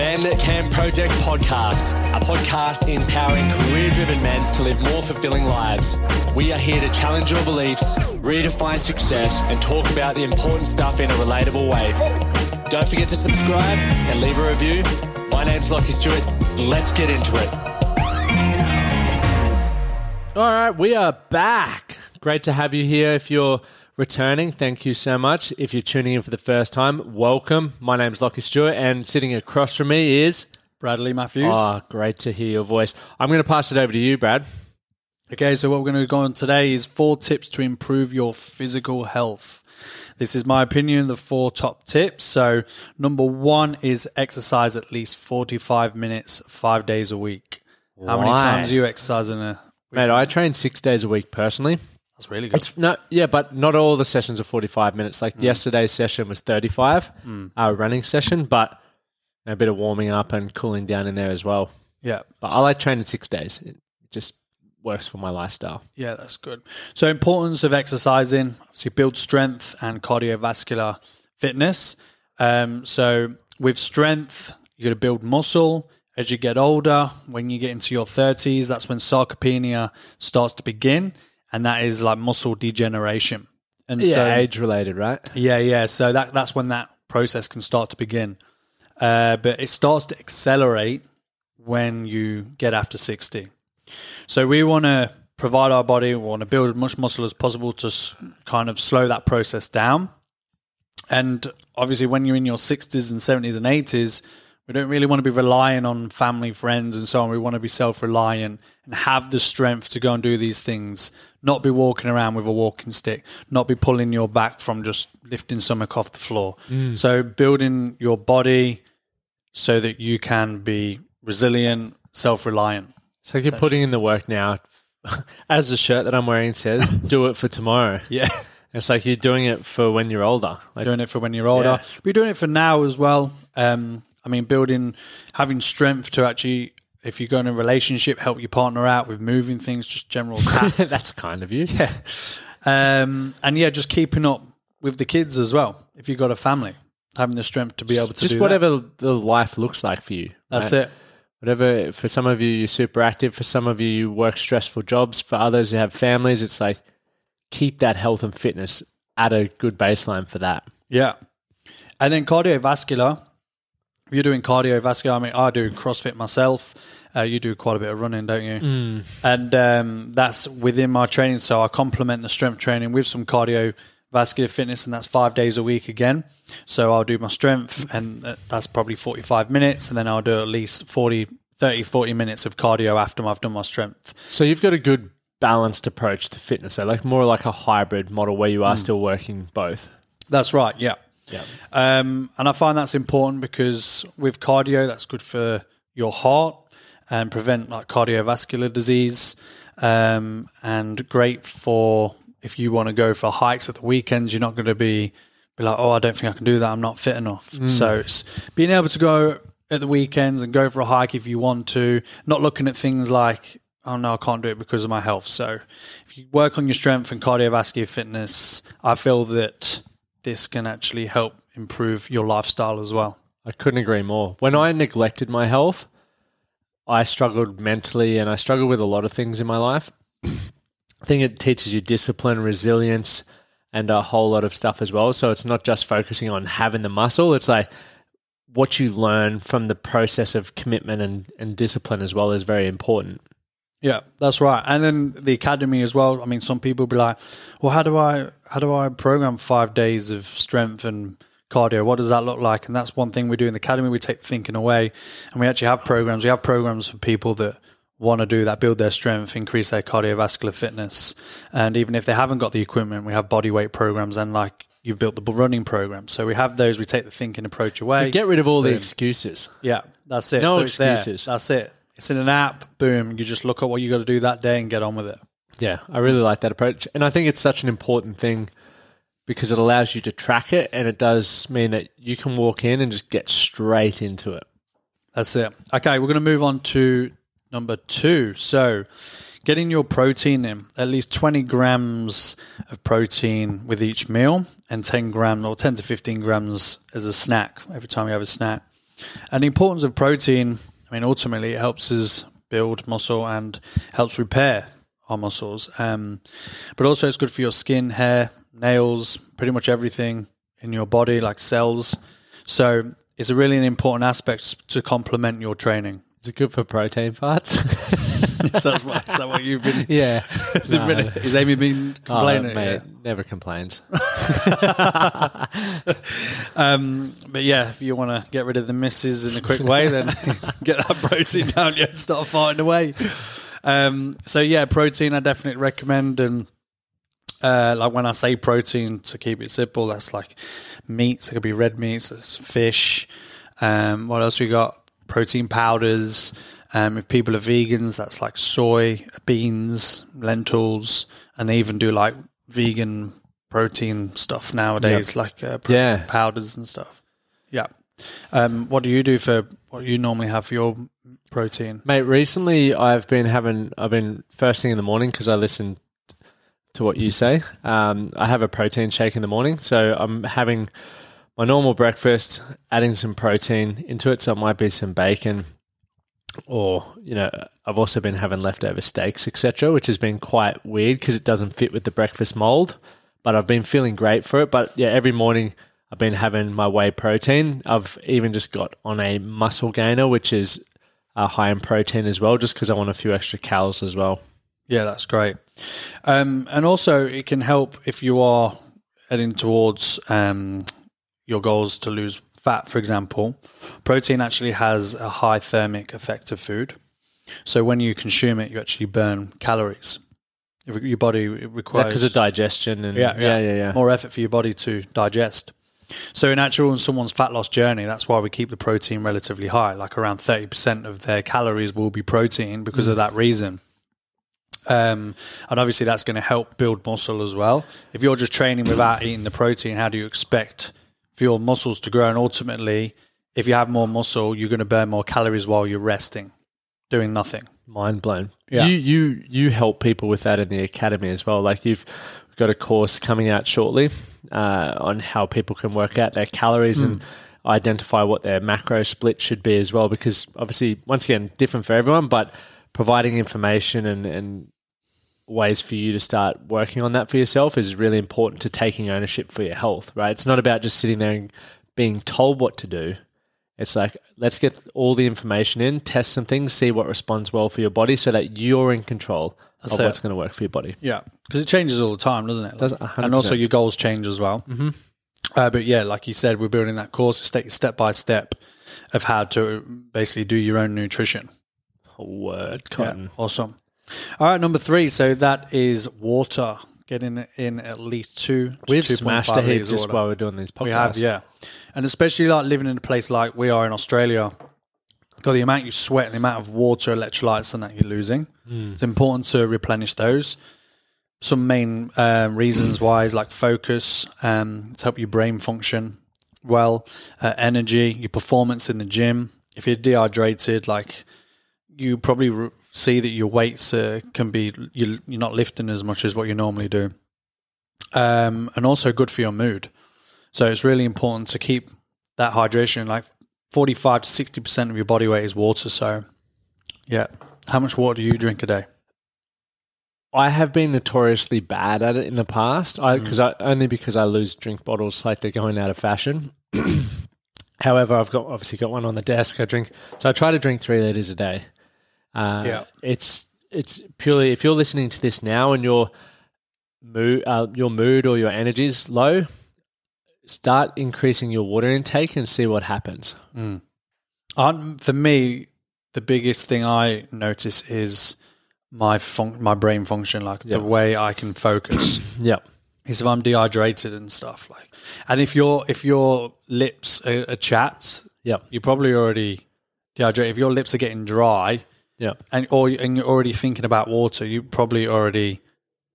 Man That Can Project podcast, a podcast empowering career driven men to live more fulfilling lives. We are here to challenge your beliefs, redefine success, and talk about the important stuff in a relatable way. Don't forget to subscribe and leave a review. My name's Lachie Stuart. Let's get into it. All right, we are back. Great to have you here. If you're returning, thank you so much. If you're tuning in for the first time, welcome. My name's Lachie Stuart, and sitting across from me is. Bradley Matthews. Oh, great to hear your voice. I'm going to pass it over to you, Brad. Okay, so what we're going to go on today is four tips to improve your physical health. This is my opinion, the four top tips. So, number one is exercise at least 45 minutes, five days a week. How many times do you exercise in a week? Mate, I train six days a week personally. That's really good. It's no, yeah, but not all the sessions are 45 minutes. Like yesterday's session was 35, our running session, but a bit of warming up and cooling down in there as well. yeah. But I like training six days. It just works for my lifestyle. Yeah, that's good. So, importance of exercising, obviously, build strength and cardiovascular fitness. Um, so, with strength, you're going to build muscle. As you get older, when you get into your 30s, that's when sarcopenia starts to begin, and that is like muscle degeneration. And Yeah, so, age related, right? yeah, yeah. So that that's when that process can start to begin. Uh, but it starts to accelerate when you get after 60. So we want to provide our body, we want to build as much muscle as possible to s- kind of slow that process down. And obviously, when you're in your 60s and 70s and 80s, we don't really want to be relying on family, friends, and so on. We want to be self reliant and have the strength to go and do these things, not be walking around with a walking stick, not be pulling your back from just lifting something off the floor. So, building your body so that you can be resilient, self reliant. So you're putting in the work now. As the shirt that I'm wearing says, do it for tomorrow. Yeah. It's like you're doing it for when you're older. Like, doing it for when you're older. Yeah. We're doing it for now as well. Um, I mean, building, having strength to actually, if you go in a relationship, help your partner out with moving things, just general tasks. that's kind of you. Yeah. Um, and yeah, just keeping up with the kids as well. If you've got a family, having the strength to be able to Just do that. whatever the life looks like for you. That's right? it. Whatever, for some of you, you're super active. For some of you, you work stressful jobs. For others, you have families. It's like keep that health and fitness at a good baseline for that. Yeah. And then cardiovascular. You're doing cardiovascular, I mean, I do CrossFit myself. Uh, you do quite a bit of running, don't you? And um, that's within my training. So I complement the strength training with some cardiovascular fitness, and that's five days a week again. So I'll do my strength, and uh, that's probably 45 minutes. And then I'll do at least 40, 30, 40 minutes of cardio after I've done my strength. So you've got a good balanced approach to fitness. So like more like a hybrid model where you are still working both. That's right. Yeah. Yeah. Um, and I find that's important because with cardio, that's good for your heart and prevent like cardiovascular disease, um, and great for if you want to go for hikes at the weekends. You're not going to be be like, oh, I don't think I can do that. I'm not fit enough. So it's being able to go at the weekends and go for a hike if you want to, not looking at things like, oh no, I can't do it because of my health. So if you work on your strength and cardiovascular fitness, I feel that this can actually help improve your lifestyle as well. I couldn't agree more. When I neglected my health, I struggled mentally and I struggled with a lot of things in my life. I think it teaches you discipline, resilience, and a whole lot of stuff as well. So it's not just focusing on having the muscle, it's like what you learn from the process of commitment and, and discipline as well is very important. Yeah, that's right. And then the academy as well. I mean, some people be like, "Well, how do I how do I program five days of strength and cardio? What does that look like?" And that's one thing we do in the academy. We take thinking away, and we actually have programs. We have programs for people that want to do that, build their strength, increase their cardiovascular fitness, and even if they haven't got the equipment, we have body weight programs and like you've built the running program. So we have those. We take the thinking approach away. Get rid of all the excuses. Yeah, that's it. No so excuses. That's it. It's in an app. Boom. You just look at what you got to do that day and get on with it. Yeah, I really like that approach. And I think it's such an important thing because it allows you to track it and it does mean that you can walk in and just get straight into it. That's it. Okay, we're going to move on to number two. So, getting your protein in at least 20 grams of protein with each meal and 10 grams or 10 to 15 grams as a snack every time you have a snack. And the importance of protein, I mean, ultimately, it helps us build muscle and helps repair our muscles. Um, but also, it's good for your skin, hair, nails, pretty much everything in your body, like cells. So, it's a really an important aspect to complement your training. Is it good for protein parts? is, that what, is that what you've been? yeah. the minute- Is Amy been Oh, complaining? mate, never complains. Um, but yeah, if you want to get rid of the misses in a quick way, then get that protein down yeah, and start fighting away. Um, so yeah, protein I definitely recommend. And uh, like when I say protein, to keep it simple, that's like meats. It could be red meats, fish. Um, what else we got? Protein powders. Um, if people are vegans, that's like soy, beans, lentils, and they even do like vegan protein stuff nowadays, like uh, protein Yeah. powders and stuff. Yeah. Um, what do you do for what you normally have for your protein? Mate, recently I've been having, I've been first thing in the morning because I listen to what you say. Um, I have a protein shake in the morning. So I'm having my normal breakfast, adding some protein into it. So it might be some bacon or, you know, I've also been having leftover steaks, etc., which has been quite weird because it doesn't fit with the breakfast mold. But I've been feeling great for it. But yeah, every morning I've been having my whey protein. I've even just got on a muscle gainer, which is uh, high in protein as well, just because I want a few extra calories as well. Yeah, that's great. Um, and also, it can help if you are heading towards um, your goals to lose fat, for example. Protein actually has a high thermic effect of food. So when you consume it, you actually burn calories. Your your body requires Because of digestion and yeah, yeah, yeah, yeah. more effort for your body to digest. So in actual in someone's fat loss journey, that's why we keep the protein relatively high. Like around thirty percent of their calories will be protein because of that reason. Um, and obviously that's going to help build muscle as well. If you're just training without eating the protein, how do you expect for your muscles to grow? And ultimately, if you have more muscle, you're going to burn more calories while you're resting, doing nothing. mind blown. Yeah. You you you help people with that in the academy as well. Like you've got a course coming out shortly uh, on how people can work out their calories and identify what their macro split should be as well. Because obviously, once again, different for everyone, but providing information and and ways for you to start working on that for yourself is really important to taking ownership for your health. Right? It's not about just sitting there and being told what to do. It's like, let's get all the information in, test some things, see what responds well for your body so that you're in control That's of it. what's going to work for your body. Yeah, because it changes all the time, doesn't it? Does, 100%. and also your goals change as well. Mm-hmm. Uh, but yeah, like you said, we're building that course, step by step of how to basically do your own nutrition. Word, Yeah, awesome. All right, number three. So that is water. Getting in at least two. We've 2.5 smashed a heap just water. while we're doing these podcasts. We have, yeah. And especially like living in a place like we are in Australia, got the amount you sweat and the amount of water, electrolytes, and that you're losing. It's important to replenish those. Some main um, reasons why is like focus, um, to help your brain function well, uh, energy, your performance in the gym. If you're dehydrated, like you probably re- see that your weights uh, can be you, you're not lifting as much as what you normally do, um, and also good for your mood. So it's really important to keep that hydration. Like 45 to 60% of your body weight is water. So, yeah. How much water do you drink a day? I have been notoriously bad at it in the past. I because I only because I lose drink bottles like they're going out of fashion. However, I've got obviously got one on the desk. I drink so I try to drink three liters a day. Uh, Yeah. it's it's purely if you're listening to this now and your mood, uh, your mood or your energy is low, start increasing your water intake and see what happens. Um, for me, the biggest thing I notice is my fun- my brain function, like the way I can focus. Yep. is if I'm dehydrated and stuff like, and if your if your lips are, are chapped, Yep. you're probably already dehydrated. If your lips are getting dry, Yep. and or and you're already thinking about water, you probably already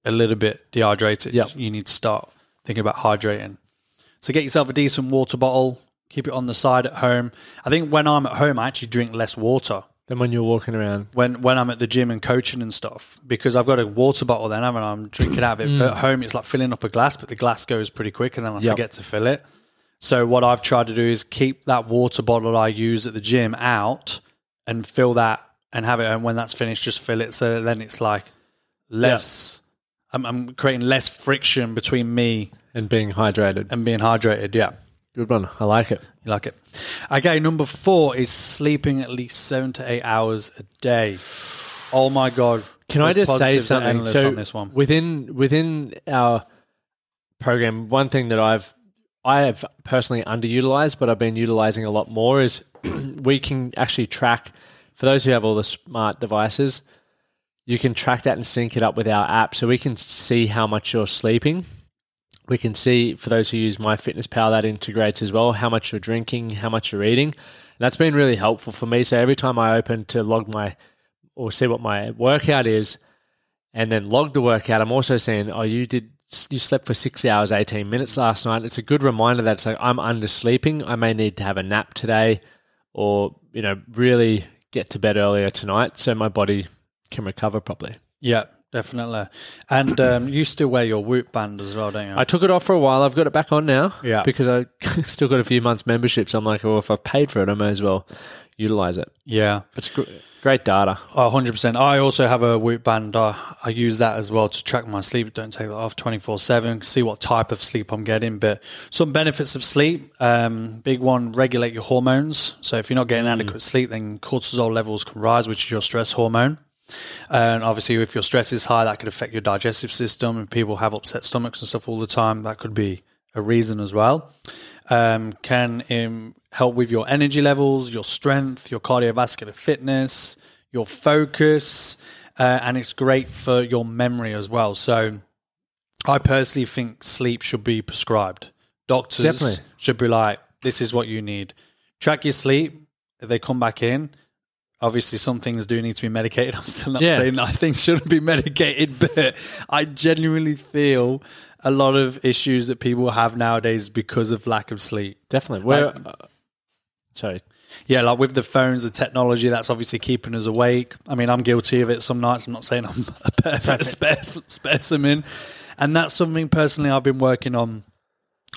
a little bit dehydrated. Yep. You need to start thinking about hydrating. So get yourself a decent water bottle. Keep it on the side at home. I think when I'm at home, I actually drink less water Than when you're walking around, when when I'm at the gym and coaching and stuff because I've got a water bottle then I? I'm drinking out of it. Mm. At home, it's like filling up a glass, but the glass goes pretty quick, and then I Yep. forget to fill it. So what I've tried to do is keep that water bottle I use at the gym out and fill that and have it. And when that's finished, just fill it. So then it's like less. I'm, I'm creating less friction between me and being hydrated. and being hydrated. Yeah. Good one. I like it. You like it. Okay, number four is sleeping at least seven to eight hours a day. Oh my god! Can I just say something? So on this one. within within our program, one thing that I've I have personally underutilized, but I've been utilizing a lot more is we can actually track for those who have all the smart devices. You can track that and sync it up with our app, so we can see how much you're sleeping. We can see for those who use MyFitnessPal that integrates as well how much you're drinking, how much you're eating. And that's been really helpful for me. So every time I open to log my or see what my workout is, and then log the workout, I'm also saying, oh, you did you slept for six hours, 18 minutes last night. It's a good reminder that it's like I'm undersleeping. I may need to have a nap today or, you know, really get to bed earlier tonight so my body can recover properly. Yeah, definitely. And um, you still wear your Whoop band as well, don't you? I took it off for a while. I've got it back on now. Yeah. Because I still got a few months membership. So I'm like, well, if I've paid for it, I may as well utilize it. yeah, It's gr- great data. oh, 100%. I also have a Whoop band. I, I use that as well to track my sleep. Don't take that off 24 7, see what type of sleep I'm getting. But some benefits of sleep um, big one, regulate your hormones. So if you're not getting adequate sleep, then cortisol levels can rise, which is your stress hormone. And obviously, if your stress is high, that could affect your digestive system. And people have upset stomachs and stuff all the time. That could be a reason as well. Um, can um, help with your energy levels, your strength, your cardiovascular fitness, your focus, uh, and it's great for your memory as well. So, I personally think sleep should be prescribed. Doctors Definitely. should be like, this is what you need. Track your sleep. If they come back in, obviously some things do need to be medicated. I'm still not Yeah. saying that I think shouldn't be medicated, but I genuinely feel a lot of issues that people have nowadays because of lack of sleep. Definitely. Where, uh, sorry. Yeah, like with the phones, the technology, that's obviously keeping us awake. I mean, I'm guilty of it some nights. I'm not saying I'm a perfect spe- specimen. And that's something personally I've been working on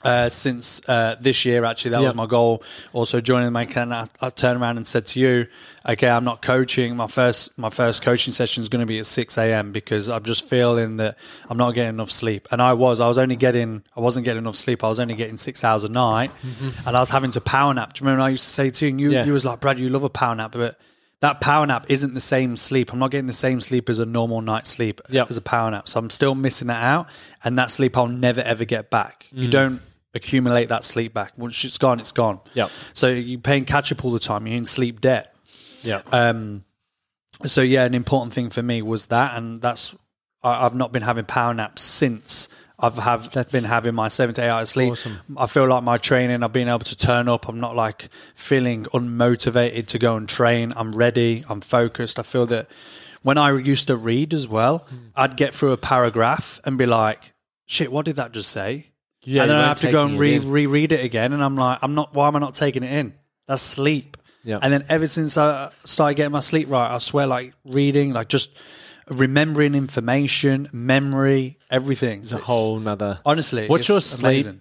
uh, since uh, this year, actually. That Yeah. was my goal. Also joining my can I, I turned around and said to you, okay, I'm not coaching. My first my first coaching session is going to be at 6 a.m. because I'm just feeling that I'm not getting enough sleep. And I was. I was only getting, I wasn't getting enough sleep. I was only getting six hours a night. And I was having to power nap. Do you remember I used to say to you, and you, Yeah. you was like, Brad, you love a power nap, but that power nap isn't the same sleep. I'm not getting the same sleep as a normal night's sleep Yep. as a power nap. So I'm still missing that out. And that sleep I'll never ever get back. You don't accumulate that sleep back. Once it's gone, it's gone. Yep. So you're paying catch up all the time. You're in sleep debt. Yeah. Um, so yeah, an important thing for me was that, and that's I, I've not been having power naps since I've have That's been having my seven to eight hours sleep. awesome. I feel like my training, I've been able to turn up. I'm not like feeling unmotivated to go and train. I'm ready. I'm focused. I feel that when I used to read as well, Hmm. I'd get through a paragraph and be like, "Shit, what did that just say?" Yeah, and then I have to go and re- reread it again, and I'm like, I'm not. Why am I not taking it in? That's sleep. Yeah. And then ever since I started getting my sleep right, I swear, like reading, like just remembering information, memory, everything. It's a whole nother. honestly. What's it's your sleep amazing.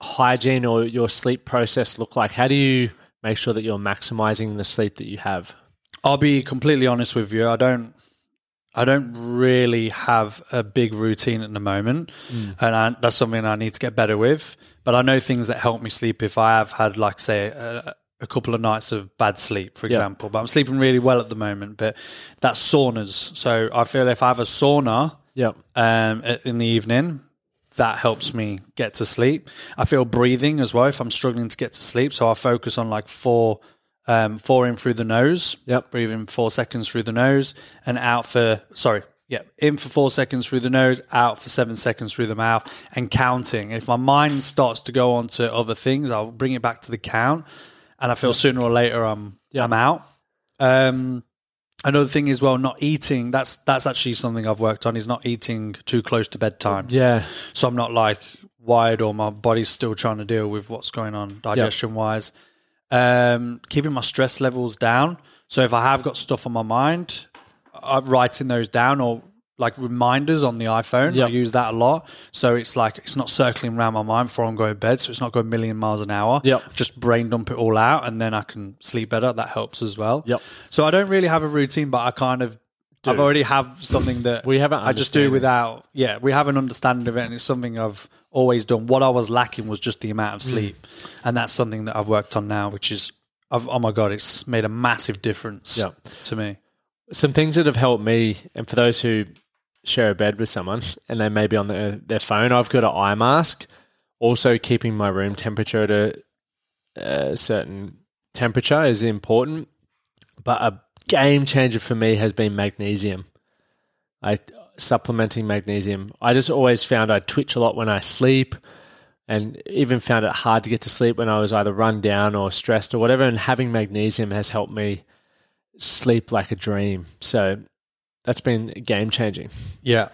hygiene or your sleep process look like? How do you make sure that you're maximizing the sleep that you have? I'll be completely honest with you. I don't. I don't really have a big routine at the moment, mm. and I, that's something I need to get better with. But I know things that help me sleep. If I have had, like, say, a, a couple of nights of bad sleep, for Yeah. example. But I'm sleeping really well at the moment. But that's saunas. So I feel if I have a sauna Yep. um, in the evening, that helps me get to sleep. I feel breathing as well if I'm struggling to get to sleep. So I focus on like four, um, four in through the nose. Yep. Breathing four seconds through the nose and out for sorry. Yeah, in for four seconds through the nose, out for seven seconds through the mouth, and counting. If my mind starts to go on to other things, I'll bring it back to the count, and I feel sooner or later I'm Yeah. I'm out. Um, another thing is well, not eating. That's that's actually something I've worked on. Is not eating too close to bedtime. Yeah. So I'm not like wired or my body's still trying to deal with what's going on digestion wise. Um, keeping my stress levels down. So if I have got stuff on my mind, I'm writing those down or like reminders on the iPhone. Yep. I use that a lot. So it's like it's not circling around my mind before I'm going to bed. So it's not going a million miles an hour. Yep. Just brain dump it all out and then I can sleep better. That helps as well. Yep. So I don't really have a routine, but I kind of I've already have something that We have an I just do without. Yeah, we have an understanding of it, and it's something I've always done. What I was lacking was just the amount of Mm. sleep, and that's something that I've worked on now, which is, I've, oh my god, it's made a massive difference Yeah. to me. some things that have helped me, and for those who share a bed with someone and they may be on their, their phone, I've got an eye mask. Also, keeping my room temperature at a, a certain temperature is important. But a game changer for me has been magnesium. I supplementing magnesium. I just always found I twitch a lot when I sleep, and even found it hard to get to sleep when I was either run down or stressed or whatever. And having magnesium has helped me sleep like a dream. So that's been game changing. Yeah,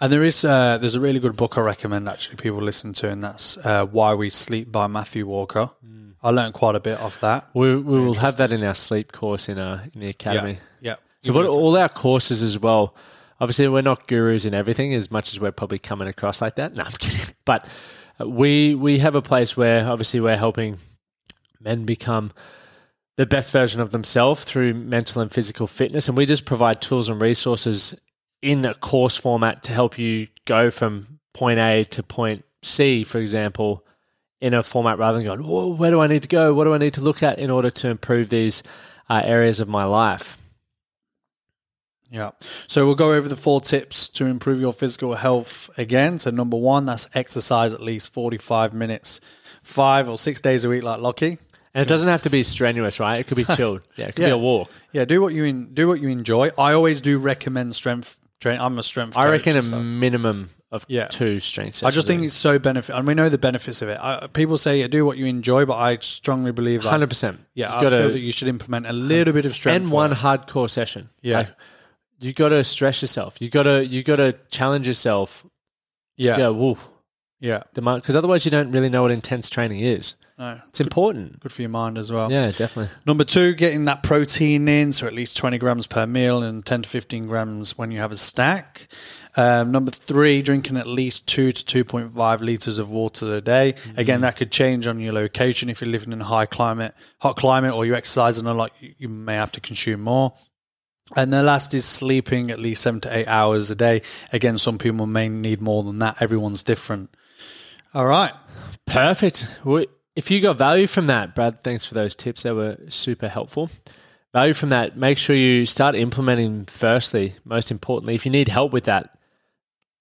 and there is uh, there's a really good book I recommend actually people listen to, and that's uh, Why We Sleep by Matthew Walker. Mm. I learned quite a bit off that. We, we will have that in our sleep course in our in the academy. Yeah, yeah. So what all our courses as well. Obviously, we're not gurus in everything as much as we're probably coming across like that. No, I'm kidding. But uh, we we have a place where obviously we're helping men become the best version of themselves through mental and physical fitness, and we just provide tools and resources in a course format to help you go from point A to point C, for example, in a format rather than going, "Whoa, where do I need to go? What do I need to look at in order to improve these uh, areas of my life? Yeah. So we'll go over the four tips to improve your physical health again. So number one, that's exercise at least 45 minutes, five or six days a week, like Lachie. And it doesn't have to be strenuous, right? It could be chilled. Yeah, it could be a walk. Yeah, do what you in, do what you enjoy. I always do recommend strength train. I'm a strength. I reckon a so- minimum of Yeah. two strength sessions. I just think it's so benefit, and we know the benefits of it. I, people say yeah, do what you enjoy, but I strongly believe that. Hundred percent. Yeah, you I feel that you should implement a little bit of strength and one work. hardcore session. Yeah. Like, you got to stress yourself. You got to you got to challenge yourself. Yeah, To go, woo, yeah. because otherwise you don't really know what intense training is. No, It's important. good for your mind as well. Yeah, definitely. Number two, getting that protein in, so at least 20 grams per meal and 10 to 15 grams when you have a stack. Um, number three, drinking at least two to 2.5 liters of water a day. Again, that could change on your location. If you're living in a high climate, hot climate, or you're exercising a lot, you, may have to consume more. And the last is sleeping at least seven to eight hours a day. Again, some people may need more than that. Everyone's different. All right. Perfect. Well, If you got value from that, Brad, thanks for those tips. They were super helpful. Value from that, make sure you start implementing firstly, most importantly. If you need help with that,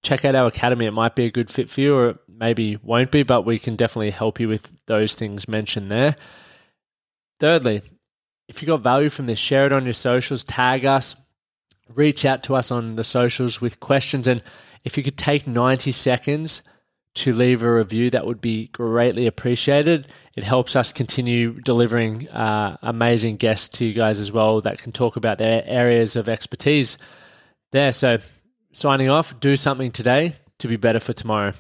check out our academy. It might be a good fit for you or maybe won't be, but we can definitely help you with those things mentioned there. Thirdly, if you got value from this, share it on your socials, tag us, reach out to us on the socials with questions. And if you could take 90 seconds to leave a review, that would be greatly appreciated. It helps us continue delivering uh, amazing guests to you guys as well that can talk about their areas of expertise there. So, signing off, do something today to be better for tomorrow.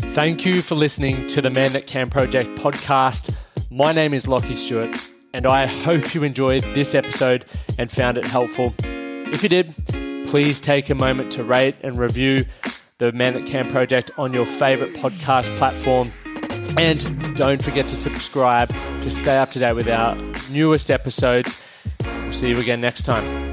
Thank you for listening to the Man That Can Project podcast. My name is Lachie Stuart, and I hope you enjoyed this episode and found it helpful. If you did, please take a moment to rate and review the Man That Can Project on your favorite podcast platform. And don't forget to subscribe to stay up to date with our newest episodes. We'll see you again next time.